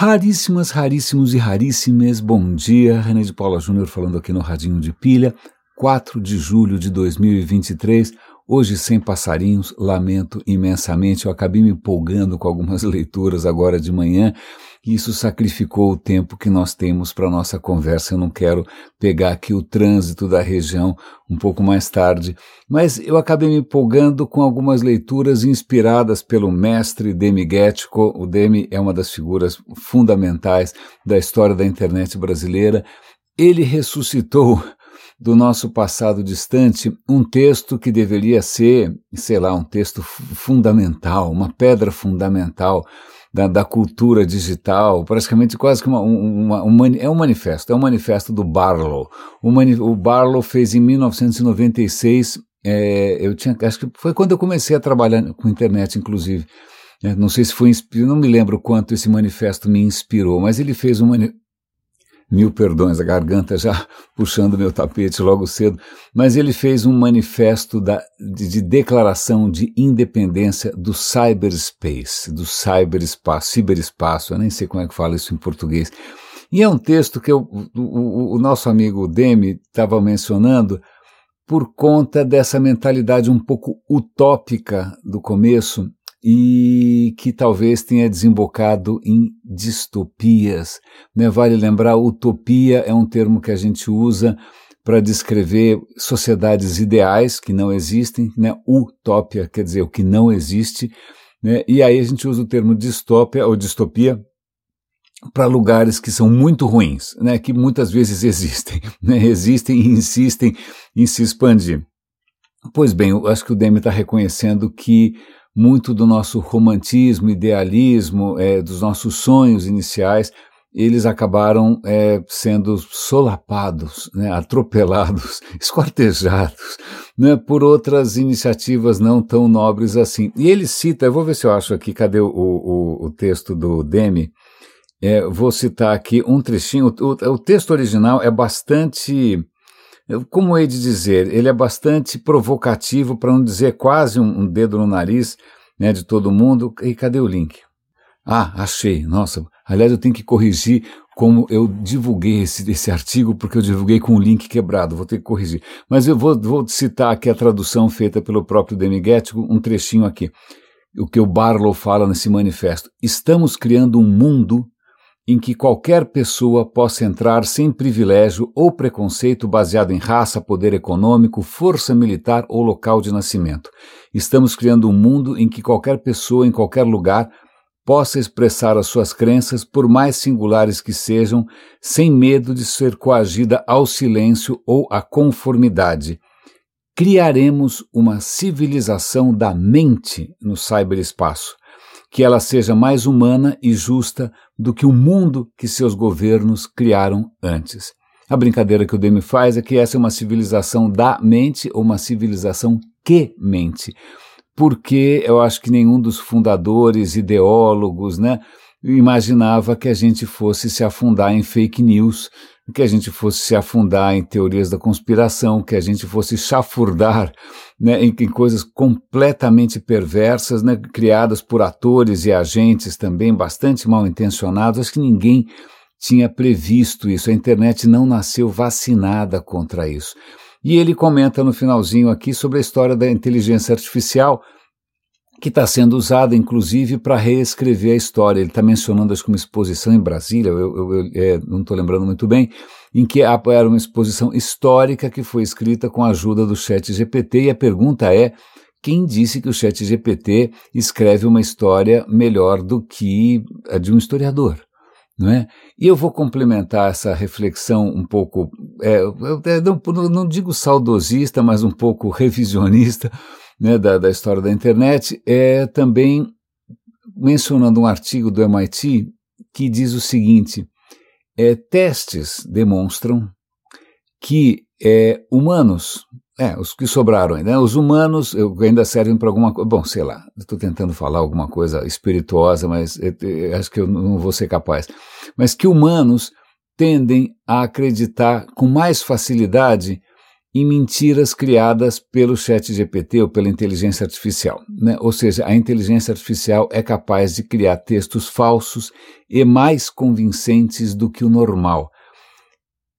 Raríssimas, raríssimos e raríssimas, bom dia. René de Paula Júnior falando aqui no Radinho de Pilha, 4 de julho de 2023. Hoje sem passarinhos, lamento imensamente. Eu acabei me empolgando com algumas leituras agora de manhã isso sacrificou o tempo que nós temos para nossa conversa. Eu não quero pegar aqui o trânsito da região um pouco mais tarde, mas eu acabei me empolgando com algumas leituras inspiradas pelo mestre Demi Gettico. O Demi é uma das figuras fundamentais da história da internet brasileira. Ele ressuscitou do nosso passado distante um texto que deveria ser, sei lá, um texto fundamental, uma pedra fundamental da, da, cultura digital, praticamente quase que uma, uma, uma, é um manifesto, é um manifesto do Barlow. O, mani, o Barlow fez em 1996, é, eu tinha, acho que foi quando eu comecei a trabalhar com internet, inclusive. É, não sei se foi, não me lembro quanto esse manifesto me inspirou, mas ele fez um mil perdões, a garganta já puxando meu tapete logo cedo, mas ele fez um manifesto da, de, de, declaração de independência do cyberspace, do cyberespaço, ciberespaço, eu nem sei como é que fala isso em português. E é um texto que eu, o, o nosso amigo Demi estava mencionando por conta dessa mentalidade um pouco utópica do começo e que talvez tenha desembocado em distopias. Né? Vale lembrar, utopia é um termo que a gente usa para descrever sociedades ideais que não existem, né? Utópia quer dizer o que não existe, né? E aí a gente usa o termo distópia ou distopia para lugares que são muito ruins, né? Que muitas vezes existem, né? Existem e insistem em se expandir. Pois bem, eu acho que o Demi está reconhecendo que muito do nosso romantismo, idealismo, é, dos nossos sonhos iniciais, eles acabaram é, sendo solapados, né, atropelados, esquartejados né, por outras iniciativas não tão nobres assim. E ele cita, eu vou ver se eu acho aqui, cadê o, o, o texto do Demi? É, vou citar aqui um trechinho. O, o texto original é bastante como hei de dizer, ele é bastante provocativo, para não dizer quase um, um, dedo no nariz né, de todo mundo. E cadê o link? Ah, achei. Nossa, aliás, eu tenho que corrigir como eu divulguei esse, esse artigo, porque eu divulguei com o link quebrado, vou ter que corrigir. Mas eu vou, vou citar aqui a tradução feita pelo próprio Demigético, um trechinho aqui. O que o Barlow fala nesse manifesto. Estamos criando um mundo em que qualquer pessoa possa entrar sem privilégio ou preconceito baseado em raça, poder econômico, força militar ou local de nascimento. Estamos criando um mundo em que qualquer pessoa, em qualquer lugar, possa expressar as suas crenças, por mais singulares que sejam, sem medo de ser coagida ao silêncio ou à conformidade. Criaremos uma civilização da mente no cyberespaço que ela seja mais humana e justa do que o mundo que seus governos criaram antes. A brincadeira que o Demi faz é que essa é uma civilização da mente ou uma civilização que mente. Porque eu acho que nenhum dos fundadores, ideólogos, né, imaginava que a gente fosse se afundar em fake news, que a gente fosse se afundar em teorias da conspiração, que a gente fosse chafurdar né, em, em, coisas completamente perversas, né, criadas por atores e agentes também bastante mal intencionados. Acho que ninguém tinha previsto isso. A internet não nasceu vacinada contra isso. E ele comenta no finalzinho aqui sobre a história da inteligência artificial que está sendo usada, inclusive, para reescrever a história. Ele está mencionando, que uma exposição em Brasília, eu, eu, eu é, não estou lembrando muito bem, em que era uma exposição histórica que foi escrita com a ajuda do chat GPT, e a pergunta é, quem disse que o chat GPT escreve uma história melhor do que a de um historiador? Não é? E eu vou complementar essa reflexão um pouco, é, não, não digo saudosista, mas um pouco revisionista, né, da, da história da internet, é também mencionando um artigo do MIT que diz o seguinte: é, testes demonstram que é, humanos, é, os que sobraram ainda, né, os humanos ainda servem para alguma coisa. Bom, sei lá, estou tentando falar alguma coisa espirituosa, mas é, é, acho que eu não vou ser capaz. Mas que humanos tendem a acreditar com mais facilidade em mentiras criadas pelo chat GPT ou pela inteligência artificial. Né? Ou seja, a inteligência artificial é capaz de criar textos falsos e mais convincentes do que o normal.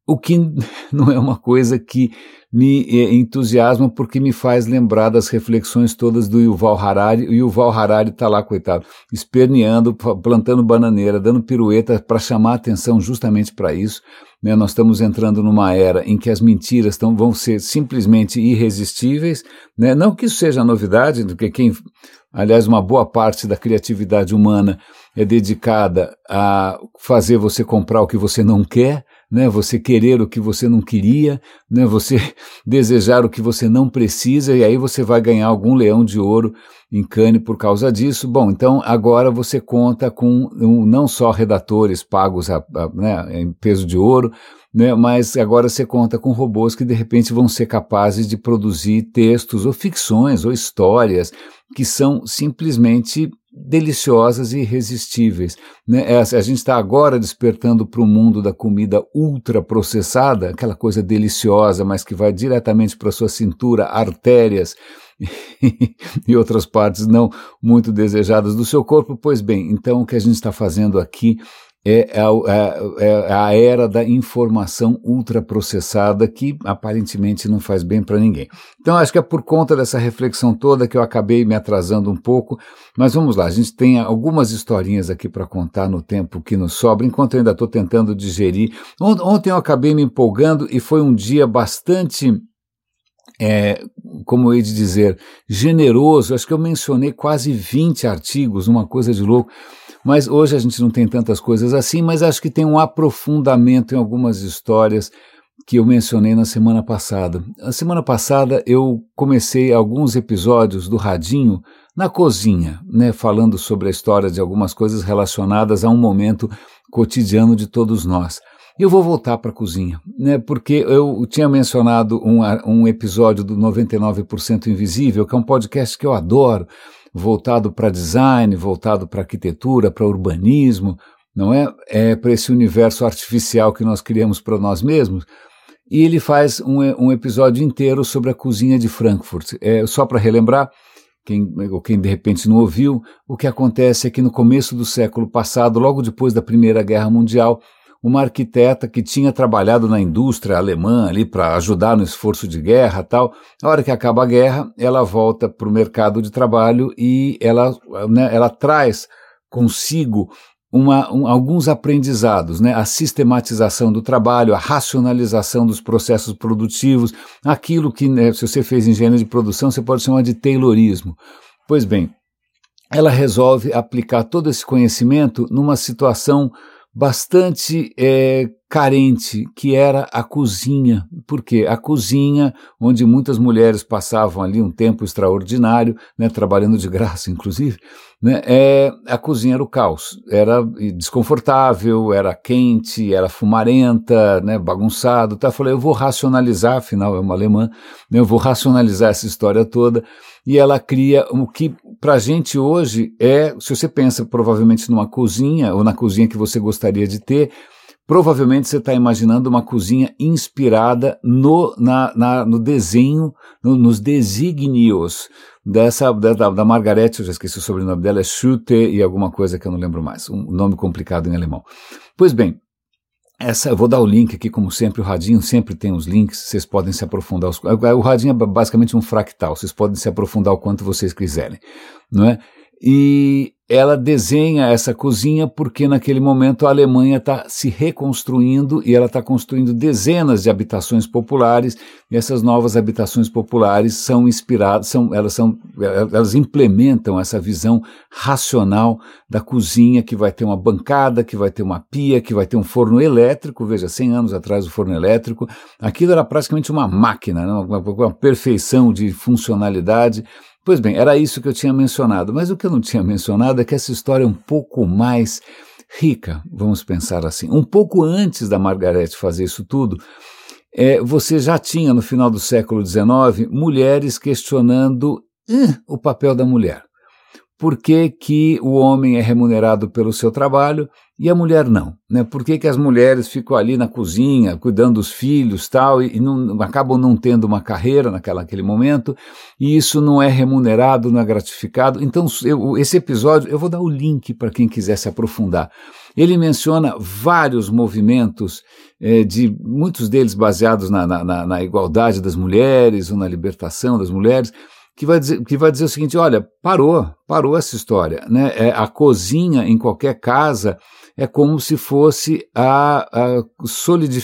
O que não é uma coisa que me eh, entusiasma porque me faz lembrar das reflexões todas do Yuval Harari. O Yuval Harari está lá, coitado, esperneando, plantando bananeira, dando pirueta para chamar atenção justamente para isso. Né? Nós estamos entrando numa era em que as mentiras tão, vão ser simplesmente irresistíveis. Né? Não que isso seja novidade, porque quem, aliás, uma boa parte da criatividade humana é dedicada a fazer você comprar o que você não quer né? Você querer o que você não queria, né? Você desejar o que você não precisa e aí você vai ganhar algum leão de ouro em Cannes por causa disso. Bom, então agora você conta com um, não só redatores pagos a, a, né, em peso de ouro, né, mas agora você conta com robôs que de repente vão ser capazes de produzir textos ou ficções ou histórias que são simplesmente deliciosas e irresistíveis. Né? É, a gente está agora despertando para o mundo da comida ultraprocessada, aquela coisa deliciosa, mas que vai diretamente para sua cintura, artérias e outras partes não muito desejadas do seu corpo. Pois bem, então o que a gente está fazendo aqui é, é a, é, é a era da informação ultraprocessada que aparentemente não faz bem para ninguém. Então acho que é por conta dessa reflexão toda que eu acabei me atrasando um pouco, mas vamos lá, a gente tem algumas historinhas aqui para contar no tempo que nos sobra, enquanto eu ainda estou tentando digerir. Ontem eu acabei me empolgando e foi um dia bastante é, como eu ia dizer, generoso. Acho que eu mencionei quase 20 artigos, uma coisa de louco. Mas hoje a gente não tem tantas coisas assim, mas acho que tem um aprofundamento em algumas histórias que eu mencionei na semana passada. Na semana passada eu comecei alguns episódios do Radinho na cozinha, né, falando sobre a história de algumas coisas relacionadas a um momento cotidiano de todos nós. Eu vou voltar para a cozinha, né, porque eu tinha mencionado um, um episódio do 99% Invisível, que é um podcast que eu adoro, voltado para design, voltado para arquitetura, para urbanismo, não é? É para esse universo artificial que nós criamos para nós mesmos. E ele faz um, um, episódio inteiro sobre a cozinha de Frankfurt. É, só para relembrar, quem, ou quem de repente não ouviu, o que acontece é que no começo do século passado, logo depois da Primeira Guerra Mundial, uma arquiteta que tinha trabalhado na indústria alemã ali para ajudar no esforço de guerra tal. A hora que acaba a guerra, ela volta para o mercado de trabalho e ela, né, ela traz consigo uma, um, alguns aprendizados, né? a sistematização do trabalho, a racionalização dos processos produtivos, aquilo que, né, se você fez engenharia de produção, você pode chamar de Taylorismo. Pois bem, ela resolve aplicar todo esse conhecimento numa situação bastante é, carente, que era a cozinha. Por quê? A cozinha, onde muitas mulheres passavam ali um tempo extraordinário, né, trabalhando de graça, inclusive, né, é, a cozinha era o caos. Era desconfortável, era quente, era fumarenta, né, bagunçado. Tá? Eu falei, eu vou racionalizar, afinal é uma alemã, né, eu vou racionalizar essa história toda. E ela cria o que para gente hoje é, se você pensa provavelmente numa cozinha, ou na cozinha que você gostaria de ter, Provavelmente você está imaginando uma cozinha inspirada no, na, na, no desenho, no, nos desígnios dessa, da, da Margarete, eu já esqueci o sobrenome dela, é Schute e alguma coisa que eu não lembro mais, um nome complicado em alemão. Pois bem, essa, eu vou dar o link aqui, como sempre, o Radinho sempre tem os links, vocês podem se aprofundar. Os, o Radinho é basicamente um fractal, vocês podem se aprofundar o quanto vocês quiserem, não é? E ela desenha essa cozinha porque naquele momento a Alemanha está se reconstruindo e ela está construindo dezenas de habitações populares. E essas novas habitações populares são inspiradas, são, elas, são, elas implementam essa visão racional da cozinha que vai ter uma bancada, que vai ter uma pia, que vai ter um forno elétrico, veja, 100 anos atrás o forno elétrico, aquilo era praticamente uma máquina, né? uma, uma perfeição de funcionalidade, Pois bem, era isso que eu tinha mencionado, mas o que eu não tinha mencionado é que essa história é um pouco mais rica, vamos pensar assim. Um pouco antes da Margarete fazer isso tudo, é, você já tinha no final do século XIX mulheres questionando o papel da mulher. Por que, que o homem é remunerado pelo seu trabalho e a mulher não? Né? Por que, que as mulheres ficam ali na cozinha, cuidando dos filhos tal, e, e não, acabam não tendo uma carreira naquela, naquele momento, e isso não é remunerado, não é gratificado? Então, eu, esse episódio, eu vou dar o link para quem quiser se aprofundar. Ele menciona vários movimentos, eh, de muitos deles baseados na, na, na igualdade das mulheres ou na libertação das mulheres, que vai dizer, que vai dizer o seguinte: olha, parou, parou essa história. Né? É, a cozinha em qualquer casa é como se fosse a, a,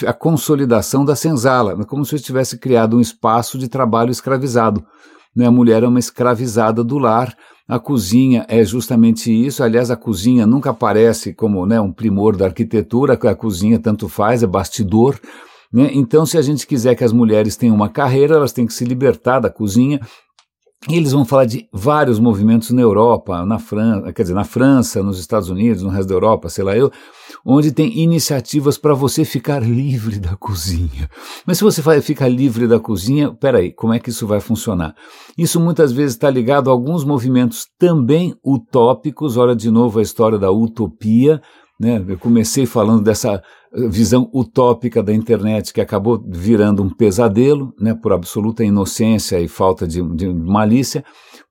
a consolidação da senzala, é como se você tivesse criado um espaço de trabalho escravizado. Né? A mulher é uma escravizada do lar. A cozinha é justamente isso. Aliás, a cozinha nunca aparece como né, um primor da arquitetura, a cozinha tanto faz, é bastidor. Né? Então, se a gente quiser que as mulheres tenham uma carreira, elas têm que se libertar da cozinha e eles vão falar de vários movimentos na Europa, na França, quer dizer, na França, nos Estados Unidos, no resto da Europa, sei lá eu, onde tem iniciativas para você ficar livre da cozinha. Mas se você ficar livre da cozinha, peraí, como é que isso vai funcionar? Isso muitas vezes está ligado a alguns movimentos também utópicos, olha de novo a história da utopia, né? Eu comecei falando dessa visão utópica da internet que acabou virando um pesadelo, né, por absoluta inocência e falta de, de malícia.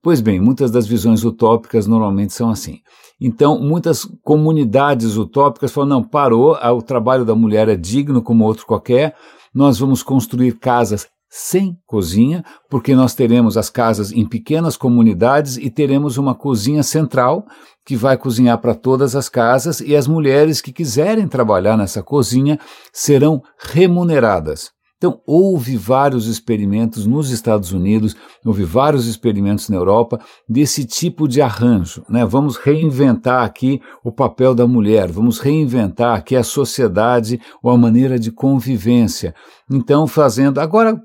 Pois bem, muitas das visões utópicas normalmente são assim. Então, muitas comunidades utópicas falam: não, parou, o trabalho da mulher é digno como outro qualquer, nós vamos construir casas sem cozinha, porque nós teremos as casas em pequenas comunidades e teremos uma cozinha central que vai cozinhar para todas as casas e as mulheres que quiserem trabalhar nessa cozinha serão remuneradas. Então, houve vários experimentos nos Estados Unidos, houve vários experimentos na Europa desse tipo de arranjo. Né? Vamos reinventar aqui o papel da mulher, vamos reinventar aqui a sociedade ou a maneira de convivência. Então, fazendo. Agora,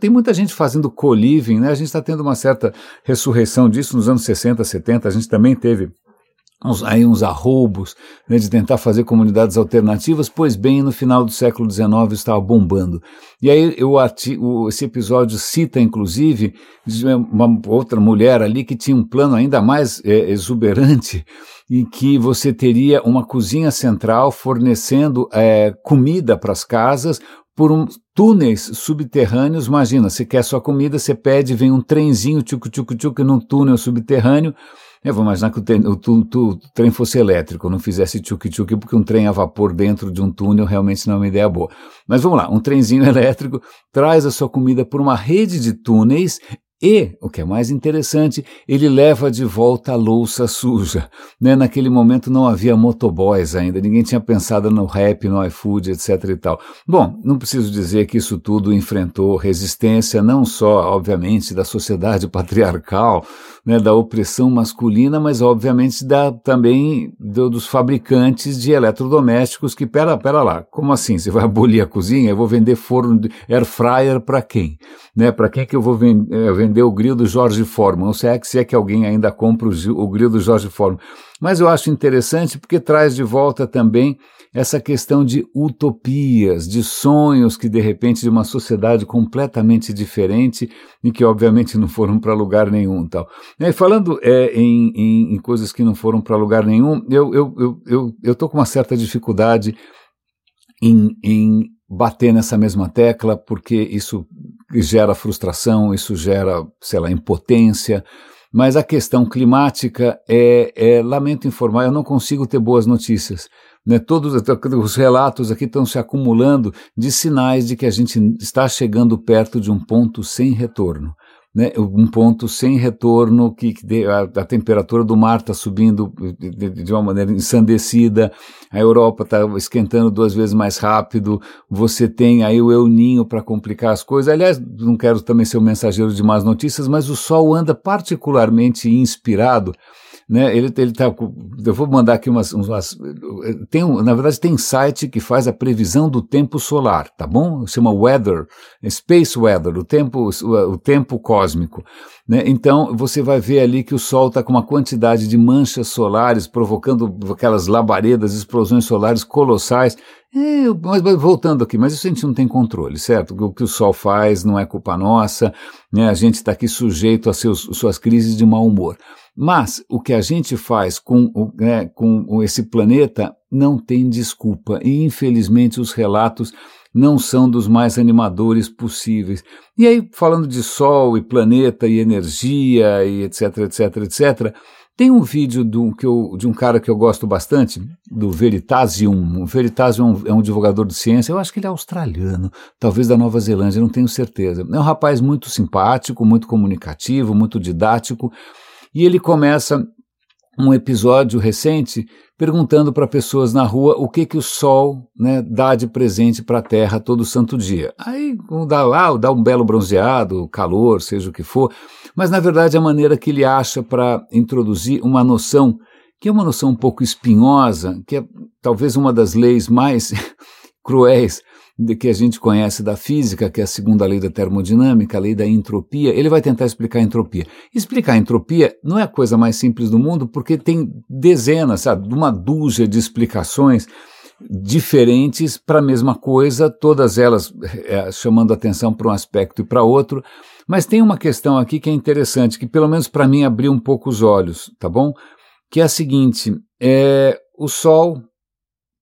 tem muita gente fazendo co-living, né? a gente está tendo uma certa ressurreição disso nos anos 60, 70, a gente também teve uns, aí uns arroubos né, de tentar fazer comunidades alternativas, pois bem, no final do século XIX estava bombando. E aí eu, esse episódio cita, inclusive, uma outra mulher ali que tinha um plano ainda mais é, exuberante, em que você teria uma cozinha central fornecendo é, comida para as casas, por um, túneis subterrâneos. Imagina, você quer sua comida, você pede, vem um trenzinho, tchuc-tchuc-tchuc, num túnel subterrâneo, eu vou imaginar que o, trem, o, o, o trem fosse elétrico, não fizesse tchuc-tchuc, porque um trem a vapor dentro de um túnel realmente não é uma ideia boa. Mas vamos lá, um trenzinho elétrico traz a sua comida por uma rede de túneis e, o que é mais interessante, ele leva de volta a louça suja. Né? Naquele momento não havia motoboys ainda, ninguém tinha pensado no rap, no iFood, etc e tal. Bom, não preciso dizer que isso tudo enfrentou resistência, não só, obviamente, da sociedade patriarcal, né, da opressão masculina, mas obviamente da, também do, dos fabricantes de eletrodomésticos que, pera, pera lá, como assim? Você vai abolir a cozinha? Eu vou vender forno de air fryer para quem? Né, para quem que eu vou eh, vender o grill do Jorge Forman? Não sei é se é que alguém ainda compra o, o grill do Jorge Forman. Mas eu acho interessante porque traz de volta também essa questão de utopias, de sonhos que de repente de uma sociedade completamente diferente e que obviamente não foram para lugar nenhum, tal. E falando é, em, em, em, coisas que não foram para lugar nenhum, eu eu eu eu, eu com uma certa dificuldade em, em bater nessa mesma tecla porque isso gera frustração, isso gera, sei lá, impotência. Mas a questão climática é, é, lamento informar, eu não consigo ter boas notícias. Né, todos os relatos aqui estão se acumulando de sinais de que a gente está chegando perto de um ponto sem retorno. Né, um ponto sem retorno, que, que a, a, temperatura do mar está subindo de, de, uma maneira ensandecida, a Europa está esquentando duas vezes mais rápido, você tem aí o El Ninho para complicar as coisas. Aliás, não quero também ser o um mensageiro de más notícias, mas o Sol anda particularmente inspirado né? Ele, ele tá, eu vou mandar aqui umas, umas tem um, na verdade tem site que faz a previsão do tempo solar, tá bom? Chama Weather, Space Weather, o tempo, o, tempo cósmico. Né? Então você vai ver ali que o Sol está com uma quantidade de manchas solares provocando aquelas labaredas, explosões solares colossais. É, mas voltando aqui, mas isso a gente não tem controle, certo? O que o Sol faz não é culpa nossa, né? a gente está aqui sujeito a seus, suas crises de mau humor. Mas o que a gente faz com, né, com esse planeta não tem desculpa. E infelizmente os relatos não são dos mais animadores possíveis. E aí, falando de Sol e planeta e energia e etc, etc, etc, tem um vídeo do, que eu, de um cara que eu gosto bastante, do Veritasium. O Veritasium é um divulgador de ciência, eu acho que ele é australiano, talvez da Nova Zelândia, não tenho certeza. É um rapaz muito simpático, muito comunicativo, muito didático, e ele começa um episódio recente perguntando para pessoas na rua o que que o sol né, dá de presente para a Terra todo santo dia. Aí dá lá, dá um belo bronzeado, calor, seja o que for, mas na verdade a maneira que ele acha para introduzir uma noção que é uma noção um pouco espinhosa, que é talvez uma das leis mais cruéis que a gente conhece da física, que é a segunda lei da termodinâmica, a lei da entropia, ele vai tentar explicar a entropia. Explicar a entropia não é a coisa mais simples do mundo, porque tem dezenas, sabe, uma dúzia de explicações diferentes para a mesma coisa, todas elas é, chamando atenção para um aspecto e para outro. Mas tem uma questão aqui que é interessante, que pelo menos para mim abriu um pouco os olhos, tá bom? Que é a seguinte: é, o Sol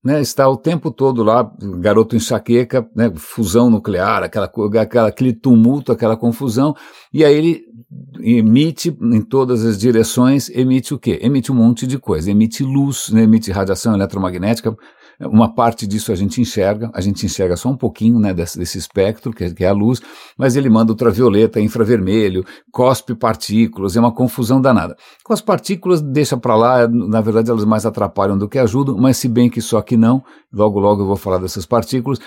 né, está o tempo todo lá, garoto enxaqueca, né, fusão nuclear, aquela, aquela, aquele tumulto, aquela confusão, e aí ele emite em todas as direções, emite o quê? Emite um monte de coisa, emite luz, né, emite radiação eletromagnética, uma parte disso a gente enxerga, a gente enxerga só um pouquinho né, desse, desse espectro, que é, que é, a luz, mas ele manda ultravioleta, infravermelho, cospe partículas, é uma confusão danada. Com as partículas, deixa para lá, na verdade elas mais atrapalham do que ajudam, mas se bem que só que não, logo logo eu vou falar dessas partículas,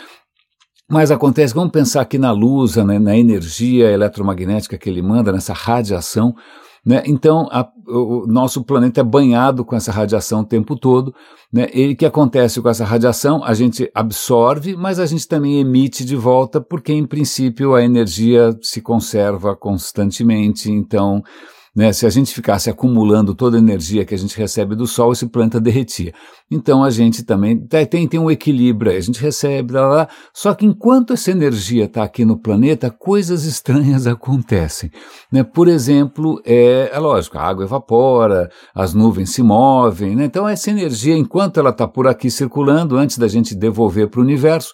mas acontece, vamos pensar aqui na luz, na, na energia eletromagnética que ele manda, nessa radiação, né? Então, a, o nosso planeta é banhado com essa radiação o tempo todo. Né? E o que acontece com essa radiação? A gente absorve, mas a gente também emite de volta, porque, em princípio, a energia se conserva constantemente. Então, né? Se a gente ficasse acumulando toda a energia que a gente recebe do Sol, esse planeta derretia. Então a gente também tem, tem um equilíbrio, a gente recebe, lá, lá, só que enquanto essa energia está aqui no planeta, coisas estranhas acontecem. Né? Por exemplo, é, é lógico, a água evapora, as nuvens se movem, né? então essa energia, enquanto ela está por aqui circulando, antes da gente devolver para o universo,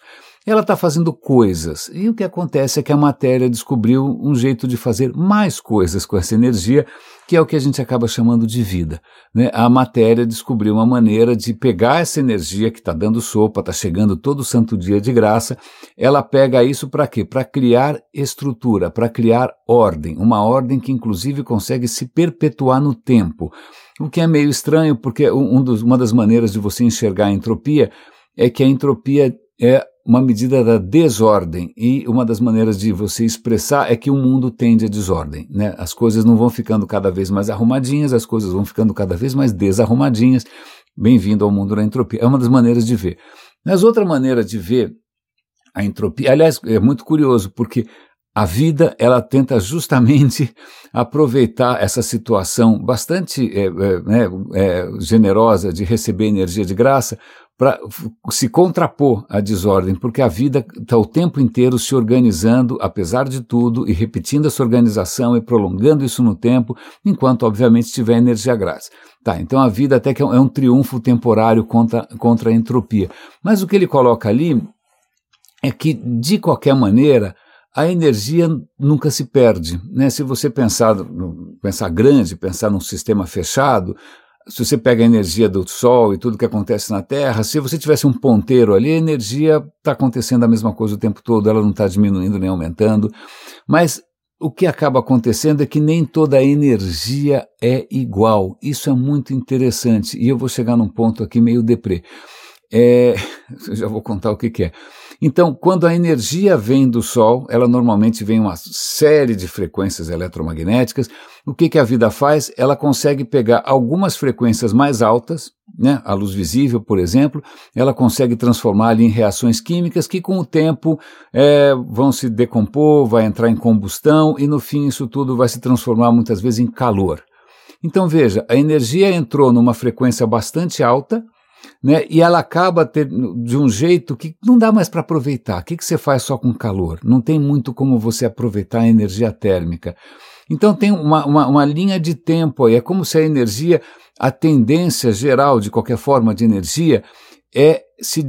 ela está fazendo coisas. E o que acontece é que a matéria descobriu um jeito de fazer mais coisas com essa energia, que é o que a gente acaba chamando de vida. Né? A matéria descobriu uma maneira de pegar essa energia que está dando sopa, está chegando todo santo dia de graça, ela pega isso para quê? Para criar estrutura, para criar ordem, uma ordem que inclusive consegue se perpetuar no tempo. O que é meio estranho, porque um dos, uma das maneiras de você enxergar a entropia é que a entropia é uma medida da desordem e uma das maneiras de você expressar é que o mundo tende à desordem, né? As coisas não vão ficando cada vez mais arrumadinhas, as coisas vão ficando cada vez mais desarrumadinhas. Bem-vindo ao mundo da entropia. É uma das maneiras de ver. Mas outra maneira de ver a entropia, aliás, é muito curioso porque a vida ela tenta justamente aproveitar essa situação bastante é, é, né, é, generosa de receber energia de graça para se contrapor à desordem, porque a vida está o tempo inteiro se organizando, apesar de tudo, e repetindo essa organização e prolongando isso no tempo, enquanto, obviamente, tiver energia grátis. Tá, então a vida até que é um, é triunfo temporário contra, contra a entropia. Mas o que ele coloca ali é que, de qualquer maneira, a energia nunca se perde. Né? Se você pensar, pensar grande, pensar num sistema fechado, se você pega a energia do Sol e tudo que acontece na Terra, se você tivesse um ponteiro ali, a energia está acontecendo a mesma coisa o tempo todo, ela não está diminuindo nem aumentando. Mas o que acaba acontecendo é que nem toda a energia é igual. Isso é muito interessante. E eu vou chegar num ponto aqui meio deprê. É, eu já vou contar o que, que é. Então, quando a energia vem do Sol, ela normalmente vem uma série de frequências eletromagnéticas. O que, que a vida faz? Ela consegue pegar algumas frequências mais altas, né, a luz visível, por exemplo, ela consegue transformar ali em reações químicas que, com o tempo, é, vão se decompor, vai entrar em combustão e, no fim, isso tudo vai se transformar muitas vezes em calor. Então, veja, a energia entrou numa frequência bastante alta né? E ela acaba ter, de um jeito que não dá mais para aproveitar. O que, que você faz só com calor? Não tem muito como você aproveitar a energia térmica. Então tem uma, uma, uma linha de tempo aí, é como se a energia, a tendência geral de qualquer forma de energia é se,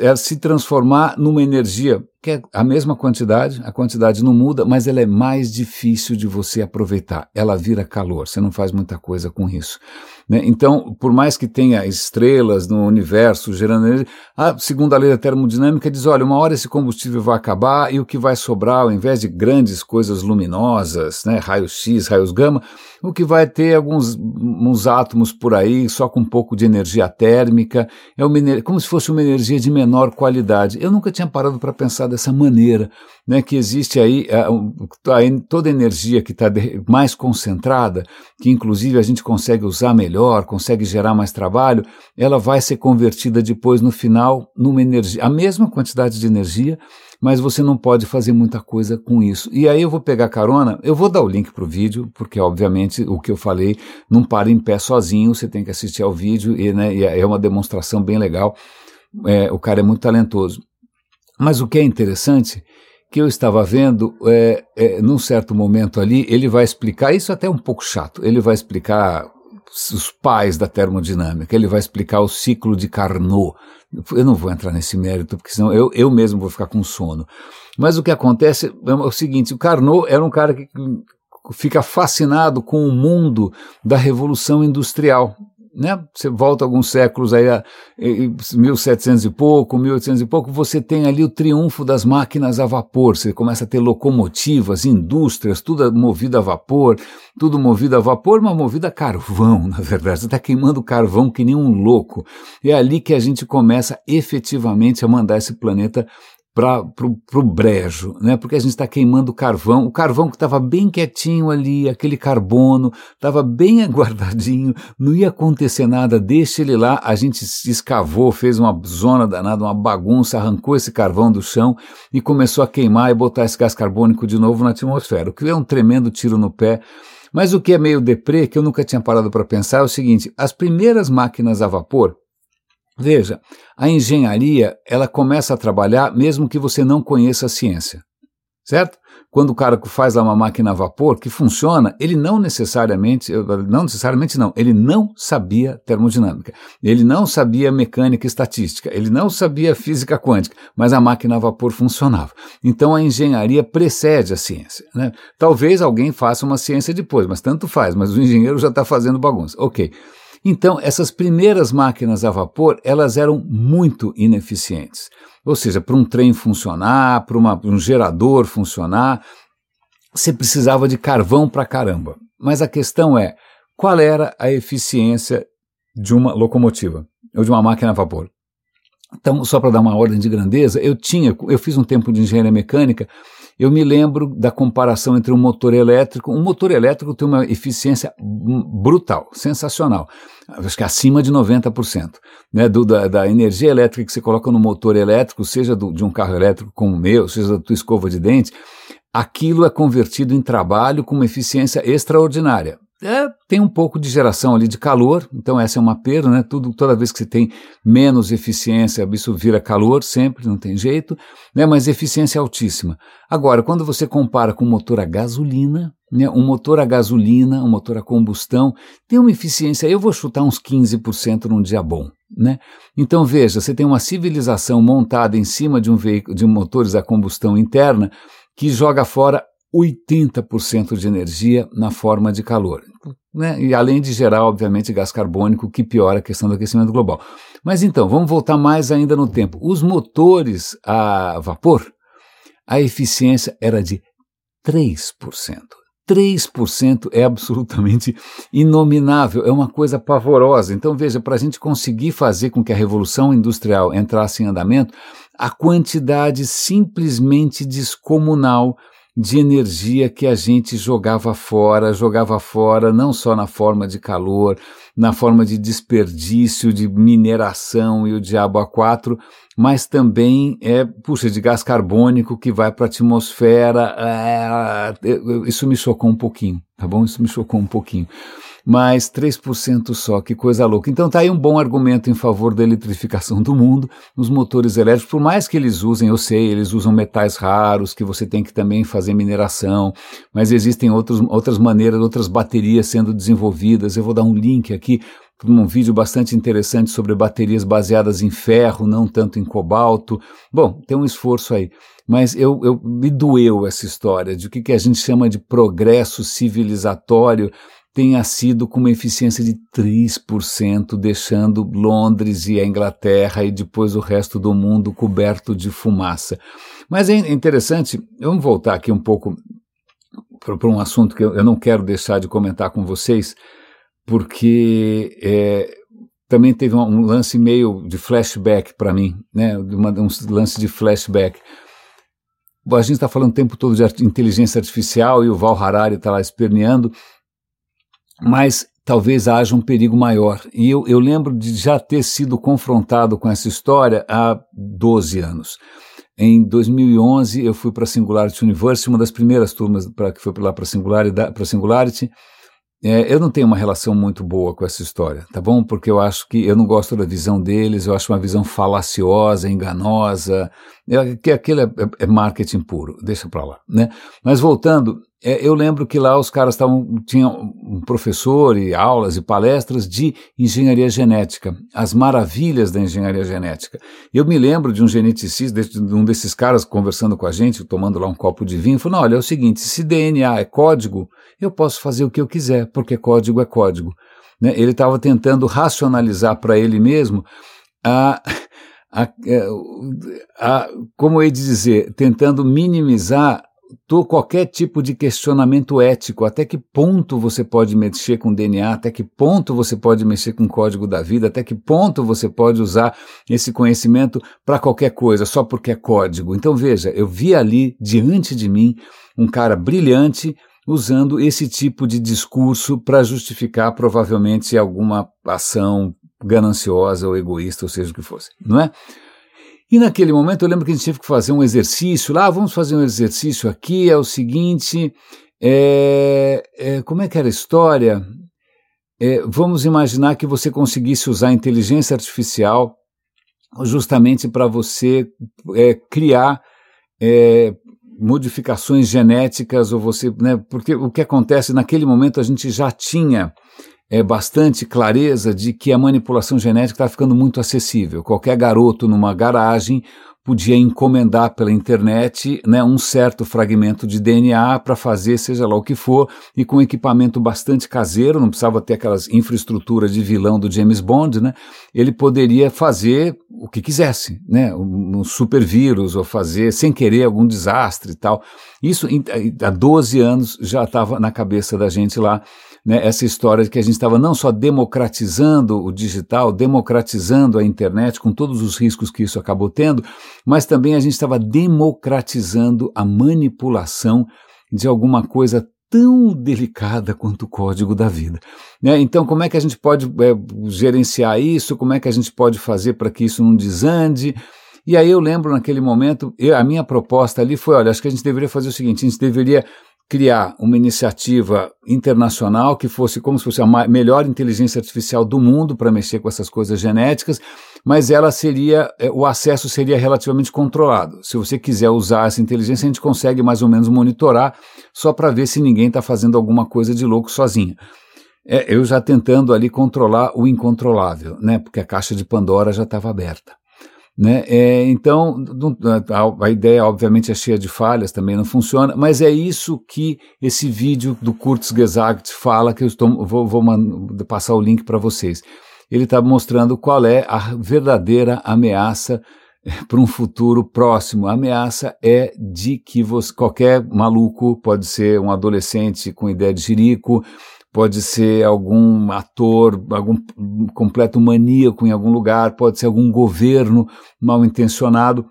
é se transformar numa energia que é a mesma quantidade, a quantidade não muda, mas ela é mais difícil de você aproveitar. Ela vira calor, você não faz muita coisa com isso. Né? Então, por mais que tenha estrelas no universo gerando energia, a segunda lei da termodinâmica diz: olha, uma hora esse combustível vai acabar e o que vai sobrar, ao invés de grandes coisas luminosas, né, raios X, raios gama, o que vai ter alguns uns átomos por aí, só com um pouco de energia térmica, é uma, como se fosse uma energia de menor qualidade. Eu nunca tinha parado para pensar dessa maneira, né, que existe aí a, a, toda a energia que está mais concentrada, que inclusive a gente consegue usar melhor, consegue gerar mais trabalho, ela vai ser convertida depois no final numa energia, a mesma quantidade de energia, mas você não pode fazer muita coisa com isso. E aí eu vou pegar carona, eu vou dar o link para o vídeo, porque obviamente o que eu falei não para em pé sozinho, você tem que assistir ao vídeo e, né, e é uma demonstração bem legal. É, o cara é muito talentoso. Mas o que é interessante que eu estava vendo, é, é, num certo momento ali, ele vai explicar, isso até é um pouco chato, ele vai explicar os pais da termodinâmica, ele vai explicar o ciclo de Carnot. Eu não vou entrar nesse mérito, porque senão eu, eu mesmo vou ficar com sono. Mas o que acontece é o seguinte: o Carnot era um cara que fica fascinado com o mundo da Revolução Industrial né? Você volta alguns séculos aí, a, 1700 e pouco, 1800 e pouco, você tem ali o triunfo das máquinas a vapor. Você começa a ter locomotivas, indústrias, tudo movido a vapor, tudo movido a vapor, mas movido a carvão, na verdade. Você está queimando carvão que nem um louco. É ali que a gente começa efetivamente a mandar esse planeta para o brejo, né? porque a gente está queimando carvão, o carvão que estava bem quietinho ali, aquele carbono, estava bem aguardadinho, não ia acontecer nada, deixa ele lá, a gente escavou, fez uma zona danada, uma bagunça, arrancou esse carvão do chão e começou a queimar e botar esse gás carbônico de novo na atmosfera, o que é um tremendo tiro no pé, mas o que é meio deprê, que eu nunca tinha parado para pensar, é o seguinte, as primeiras máquinas a vapor, Veja, a engenharia, ela começa a trabalhar mesmo que você não conheça a ciência, certo? Quando o cara faz lá uma máquina a vapor que funciona, ele não necessariamente, não necessariamente não, ele não sabia termodinâmica, ele não sabia mecânica estatística, ele não sabia física quântica, mas a máquina a vapor funcionava. Então a engenharia precede a ciência. Né? Talvez alguém faça uma ciência depois, mas tanto faz, mas o engenheiro já está fazendo bagunça. Ok. Então, essas primeiras máquinas a vapor, elas eram muito ineficientes. Ou seja, para um trem funcionar, para um gerador funcionar, você precisava de carvão para caramba. Mas a questão é, qual era a eficiência de uma locomotiva ou de uma máquina a vapor? Então, só para dar uma ordem de grandeza, eu tinha, eu fiz um tempo de engenharia mecânica eu me lembro da comparação entre um motor elétrico. Um motor elétrico tem uma eficiência brutal, sensacional, acho que acima de 90%. Né, do, da, da, energia elétrica que você coloca no motor elétrico, seja do, de um carro elétrico como o meu, seja da tua escova de dente, aquilo é convertido em trabalho com uma eficiência extraordinária. É, tem um pouco de geração ali de calor, então essa é uma perda, né? Tudo, toda vez que você tem menos eficiência, isso vira calor sempre, não tem jeito, né? Mas eficiência é altíssima. Agora, quando você compara com motor a gasolina, né? Um motor a gasolina, um motor a combustão, tem uma eficiência, eu vou chutar uns 15% num dia bom. Né? Então veja, você tem uma civilização montada em cima de um veículo de motores a combustão interna que joga fora 80% de energia na forma de calor. Né? E além de gerar, obviamente, gás carbônico, que piora a questão do aquecimento global. Mas então, vamos voltar mais ainda no tempo. Os motores a vapor, a eficiência era de 3%. 3% é absolutamente inominável, é uma coisa pavorosa. Então, veja, para a gente conseguir fazer com que a revolução industrial entrasse em andamento, a quantidade simplesmente descomunal de energia que a gente jogava fora, jogava fora não só na forma de calor, na forma de desperdício, de mineração e o diabo a quatro, mas também é, puxa, de gás carbônico que vai para a atmosfera. É, isso me chocou um pouquinho, tá bom? Isso me chocou um pouquinho. Mas 3% só, que coisa louca. Então tá aí um bom argumento em favor da eletrificação do mundo, os motores elétricos, por mais que eles usem, eu sei, eles usam metais raros, que você tem que também fazer mineração, mas existem outros, outras maneiras, outras baterias sendo desenvolvidas. Eu vou dar um link aqui um vídeo bastante interessante sobre baterias baseadas em ferro, não tanto em cobalto. Bom, tem um esforço aí. Mas eu, eu me doeu essa história de o que, que a gente chama de progresso civilizatório tenha sido com uma eficiência de 3%, deixando Londres e a Inglaterra e depois o resto do mundo coberto de fumaça. Mas é interessante, vamos voltar aqui um pouco para um assunto que eu não quero deixar de comentar com vocês, porque é, também teve um, lance meio de flashback para mim, né? Uma, um lance de flashback. A gente está falando o tempo todo de inteligência artificial e o Val Harari está lá esperneando, mas talvez haja um perigo maior. E eu, eu lembro de já ter sido confrontado com essa história há 12 anos. Em 2011, eu fui para a Singularity University, uma das primeiras turmas que foi lá para Singularity, Singularity é, eu não tenho uma relação muito boa com essa história, tá bom? Porque eu acho que eu não gosto da visão deles, eu acho uma visão falaciosa, enganosa, é, que aquilo é, é, é marketing puro, deixa para lá, né? Mas voltando, é, eu lembro que lá os caras estavam, tinham um professor e aulas e palestras de engenharia genética, as maravilhas da engenharia genética. Eu me lembro de um geneticista, de um desses caras conversando com a gente, tomando lá um copo de vinho, falou, olha, é o seguinte, se DNA é código, eu posso fazer o que eu quiser, porque código é código. Né? Ele estava tentando racionalizar para ele mesmo a, a, é, a, como ele dizer, tentando minimizar qualquer tipo de questionamento ético, até que ponto você pode mexer com DNA, até que ponto você pode mexer com o código da vida, até que ponto você pode usar esse conhecimento para qualquer coisa, só porque é código. Então veja, eu vi ali diante de mim um cara brilhante usando esse tipo de discurso para justificar provavelmente alguma ação gananciosa ou egoísta, ou seja o que fosse, não é? E naquele momento eu lembro que a gente teve que fazer um exercício lá, ah, vamos fazer um exercício aqui, é o seguinte, é, é, como é que era a história? É, vamos imaginar que você conseguisse usar a inteligência artificial justamente para você é, criar é, modificações genéticas ou você, né, porque o que acontece naquele momento a gente já tinha é, bastante clareza de que a manipulação genética está ficando muito acessível. Qualquer garoto numa garagem podia encomendar pela internet né, um certo fragmento de DNA para fazer seja lá o que for, e com equipamento bastante caseiro, não precisava ter aquelas infraestruturas de vilão do James Bond, né, ele poderia fazer o que quisesse, né, um, super vírus, ou fazer sem querer algum desastre e tal. Isso há 12 anos já estava na cabeça da gente lá né, essa história de que a gente estava não só democratizando o digital, democratizando a internet, com todos os riscos que isso acabou tendo, mas também a gente estava democratizando a manipulação de alguma coisa tão delicada quanto o código da vida. Né? Então, como é que a gente pode é, gerenciar isso? Como é que a gente pode fazer para que isso não desande? E aí eu lembro naquele momento, eu, a minha proposta ali foi, olha, acho que a gente deveria fazer o seguinte, a gente deveria criar uma iniciativa internacional que fosse como se fosse a melhor inteligência artificial do mundo para mexer com essas coisas genéticas, mas ela seria, é, o acesso seria relativamente controlado. Se você quiser usar essa inteligência, a gente consegue mais ou menos monitorar só para ver se ninguém está fazendo alguma coisa de louco sozinho. É, eu já tentando ali controlar o incontrolável, né? Porque a caixa de Pandora já estava aberta. Né? É, então, a, ideia, obviamente, é cheia de falhas, também não funciona, mas é isso que esse vídeo do Kurzgesagt fala, que eu estou, vou, vou passar o link para vocês. Ele está mostrando qual é a verdadeira ameaça eh, para um futuro próximo. A ameaça é de que você, qualquer maluco, pode ser um adolescente com ideia de jirico, pode ser algum ator, algum completo maníaco em algum lugar, pode ser algum governo mal intencionado.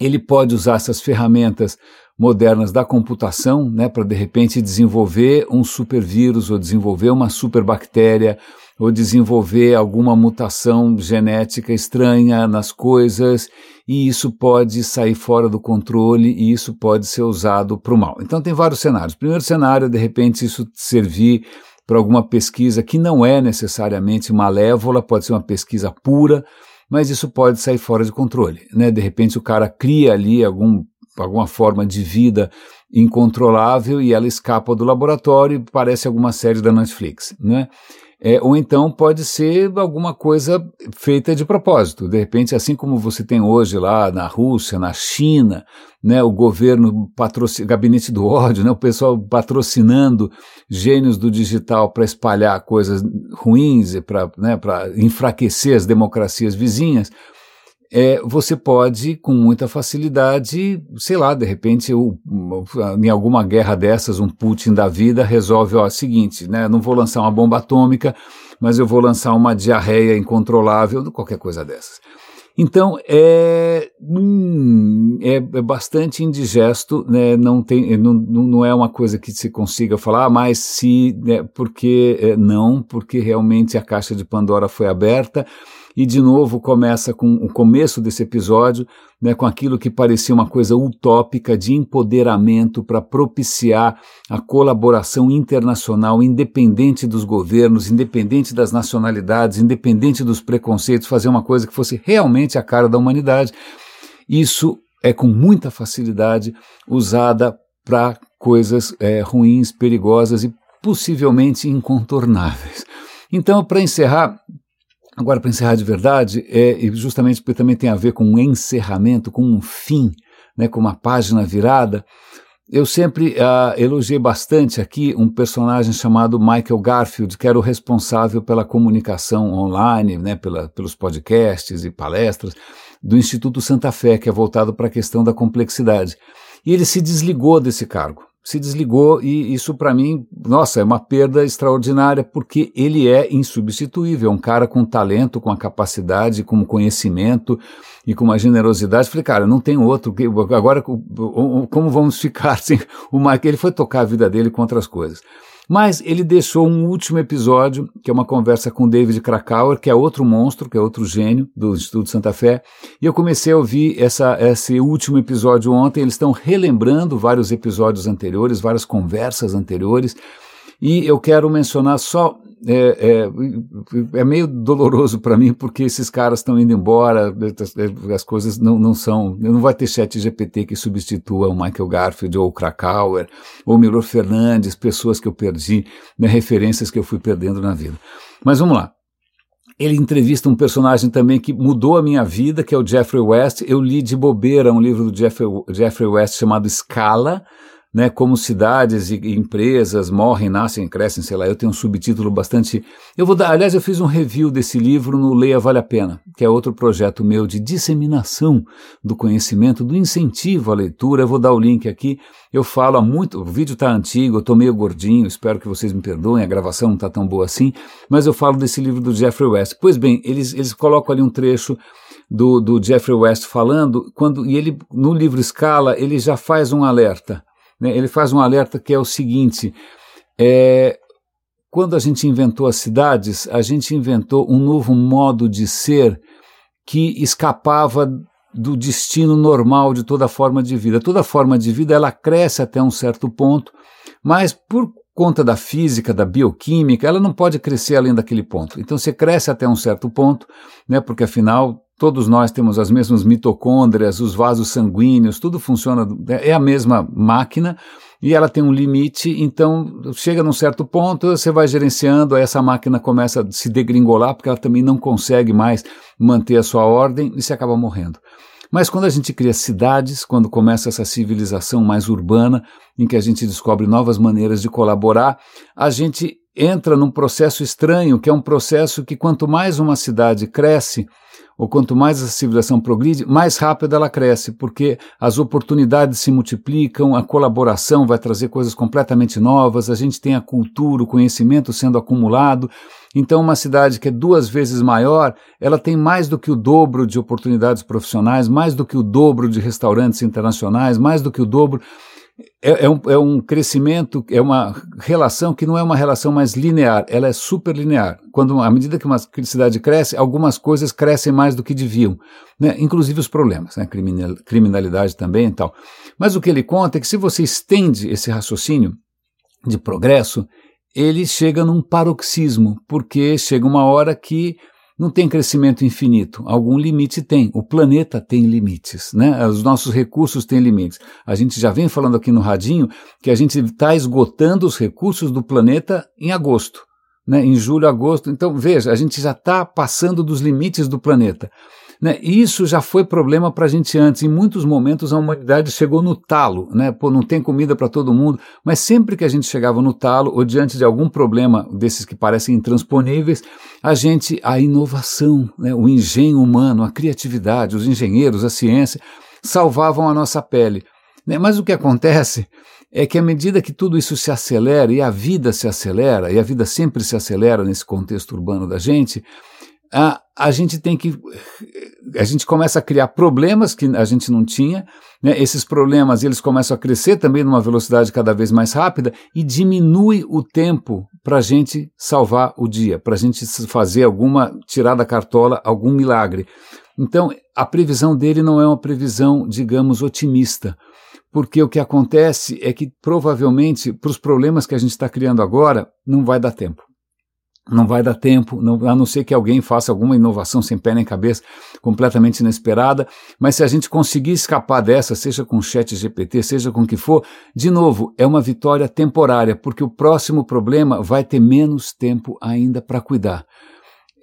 Ele pode usar essas ferramentas modernas da computação, né, para de repente desenvolver um supervírus ou desenvolver uma superbactéria ou desenvolver alguma mutação genética estranha nas coisas, e isso pode sair fora do controle e isso pode ser usado para o mal. Então tem vários cenários. Primeiro cenário, de repente, isso servir para alguma pesquisa que não é necessariamente malévola, pode ser uma pesquisa pura, mas isso pode sair fora de controle. Né? De repente o cara cria ali algum, alguma forma de vida incontrolável e ela escapa do laboratório e parece alguma série da Netflix. Né? É, ou então pode ser alguma coisa feita de propósito. De repente, assim como você tem hoje lá na Rússia, na China, né, o governo, gabinete do ódio, né, o pessoal patrocinando gênios do digital para espalhar coisas ruins e para né, enfraquecer as democracias vizinhas, é, você pode, com muita facilidade, sei lá, de repente, eu, em alguma guerra dessas, um Putin da vida resolve, ó, seguinte, né, não vou lançar uma bomba atômica, mas eu vou lançar uma diarreia incontrolável, qualquer coisa dessas. Então, é, hum, é, é, bastante indigesto, né, não, tem, não, não é uma coisa que se consiga falar, mas se, né, porque, é, não, porque realmente a caixa de Pandora foi aberta, e de novo começa com o começo desse episódio, né, com aquilo que parecia uma coisa utópica de empoderamento para propiciar a colaboração internacional, independente dos governos, independente das nacionalidades, independente dos preconceitos, fazer uma coisa que fosse realmente a cara da humanidade. Isso é com muita facilidade usada para coisas é, ruins, perigosas e possivelmente incontornáveis. Então, para encerrar, Agora, para encerrar de verdade, é, justamente porque também tem a ver com um encerramento, com um fim, né, com uma página virada, eu sempre uh, elogiei bastante aqui um personagem chamado Michael Garfield, que era o responsável pela comunicação online, né, pela, pelos podcasts e palestras do Instituto Santa Fé, que é voltado para a questão da complexidade. E ele se desligou desse cargo se desligou e isso para mim, nossa, é uma perda extraordinária porque ele é insubstituível, é um cara com talento, com a capacidade, com conhecimento e com uma generosidade. Falei, cara, não tem outro. Agora, como vamos ficar sem o Mike? Ele foi tocar a vida dele com outras coisas. Mas ele deixou um último episódio, que é uma conversa com David Krakauer, que é outro monstro, que é outro gênio do Instituto Santa Fé. E eu comecei a ouvir essa, esse último episódio ontem. Eles estão relembrando vários episódios anteriores, várias conversas anteriores. E eu quero mencionar só é, é, é meio doloroso para mim porque esses caras estão indo embora, as coisas não, não são. Não vai ter chat GPT que substitua o Michael Garfield ou o Krakauer ou o Miro Fernandes, pessoas que eu perdi, né, referências que eu fui perdendo na vida. Mas vamos lá. Ele entrevista um personagem também que mudou a minha vida, que é o Jeffrey West. Eu li de bobeira um livro do Jeffrey, Jeffrey West chamado Scala, né, como cidades e empresas morrem, nascem, crescem, sei lá, eu tenho um subtítulo bastante. Eu vou dar, aliás, eu fiz um review desse livro no Leia Vale a Pena, que é outro projeto meu de disseminação do conhecimento, do incentivo à leitura. Eu vou dar o link aqui. Eu falo há muito, o vídeo está antigo, eu estou meio gordinho, espero que vocês me perdoem, a gravação não está tão boa assim, mas eu falo desse livro do Jeffrey West. Pois bem, eles, eles colocam ali um trecho do, do Jeffrey West falando, quando, e ele, no livro Escala, ele já faz um alerta né, ele faz um alerta que é o seguinte: é, quando a gente inventou as cidades, a gente inventou um novo modo de ser que escapava do destino normal de toda forma de vida. Toda forma de vida ela cresce até um certo ponto, mas por conta da física, da bioquímica, ela não pode crescer além daquele ponto. Então você cresce até um certo ponto, né, porque afinal todos nós temos as mesmas mitocôndrias, os vasos sanguíneos, tudo funciona, é a mesma máquina e ela tem um limite, então chega num certo ponto, você vai gerenciando, aí essa máquina começa a se degringolar porque ela também não consegue mais manter a sua ordem e se acaba morrendo. Mas quando a gente cria cidades, quando começa essa civilização mais urbana, em que a gente descobre novas maneiras de colaborar, a gente entra num processo estranho, que é um processo que quanto mais uma cidade cresce, ou quanto mais a civilização progride, mais rápido ela cresce, porque as oportunidades se multiplicam, a colaboração vai trazer coisas completamente novas, a gente tem a cultura, o conhecimento sendo acumulado. Então, uma cidade que é duas vezes maior, ela tem mais do que o dobro de oportunidades profissionais, mais do que o dobro de restaurantes internacionais, mais do que o dobro é, é, um, é um crescimento, é uma relação que não é uma relação mais linear, ela é superlinear. Quando, à medida que uma cidade cresce, algumas coisas crescem mais do que deviam, né? inclusive os problemas, né? criminalidade também e tal. Mas o que ele conta é que se você estende esse raciocínio de progresso, ele chega num paroxismo, porque chega uma hora que não tem crescimento infinito, algum limite tem. O planeta tem limites, né? Os nossos recursos têm limites. A gente já vem falando aqui no radinho que a gente está esgotando os recursos do planeta em agosto, né? Em julho, agosto. Então veja, a gente já está passando dos limites do planeta. Né? Isso já foi problema para a gente antes. Em muitos momentos a humanidade chegou no talo, né? Pô, não tem comida para todo mundo. Mas sempre que a gente chegava no talo ou diante de algum problema desses que parecem intransponíveis, a gente, a inovação, né? o engenho humano, a criatividade, os engenheiros, a ciência, salvavam a nossa pele. Né? Mas o que acontece é que à medida que tudo isso se acelera e a vida se acelera, e a vida sempre se acelera nesse contexto urbano da gente, a, a gente tem que. A gente começa a criar problemas que a gente não tinha, né? esses problemas eles começam a crescer também numa velocidade cada vez mais rápida e diminui o tempo para a gente salvar o dia, para a gente fazer alguma, tirar da cartola algum milagre. Então, a previsão dele não é uma previsão, digamos, otimista porque o que acontece é que provavelmente para os problemas que a gente está criando agora não vai dar tempo não vai dar tempo, não, a não ser que alguém faça alguma inovação sem pé nem cabeça, completamente inesperada, mas se a gente conseguir escapar dessa, seja com chat GPT, seja com o que for, de novo, é uma vitória temporária, porque o próximo problema vai ter menos tempo ainda para cuidar.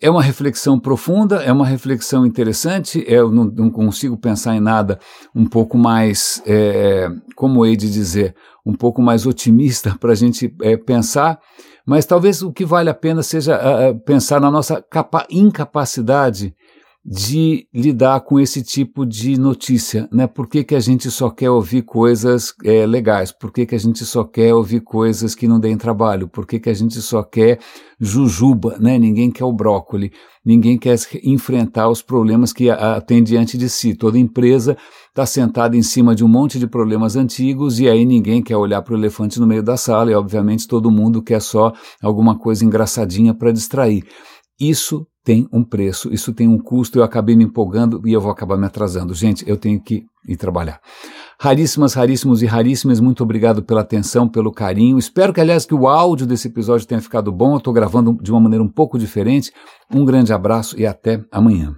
É uma reflexão profunda, é uma reflexão interessante. Eu não, não consigo pensar em nada um pouco mais, é, como hei de dizer, um pouco mais otimista para a gente é, pensar. Mas talvez o que vale a pena seja pensar na nossa incapacidade de lidar com esse tipo de notícia, né? Por que, que a gente só quer ouvir coisas é, legais? Por que, que a gente só quer ouvir coisas que não deem trabalho? Por que, que a gente só quer jujuba, né? Ninguém quer o brócoli, ninguém quer enfrentar os problemas que a, a, tem diante de si. Toda empresa está sentada em cima de um monte de problemas antigos e aí ninguém quer olhar para o elefante no meio da sala e obviamente todo mundo quer só alguma coisa engraçadinha para distrair. Isso tem um preço, isso tem um custo, eu acabei me empolgando e eu vou acabar me atrasando. Gente, eu tenho que ir trabalhar. Raríssimas, raríssimos e raríssimas, muito obrigado pela atenção, pelo carinho. Espero que, aliás, que o áudio desse episódio tenha ficado bom. Eu estou gravando de uma maneira um pouco diferente. Um grande abraço e até amanhã.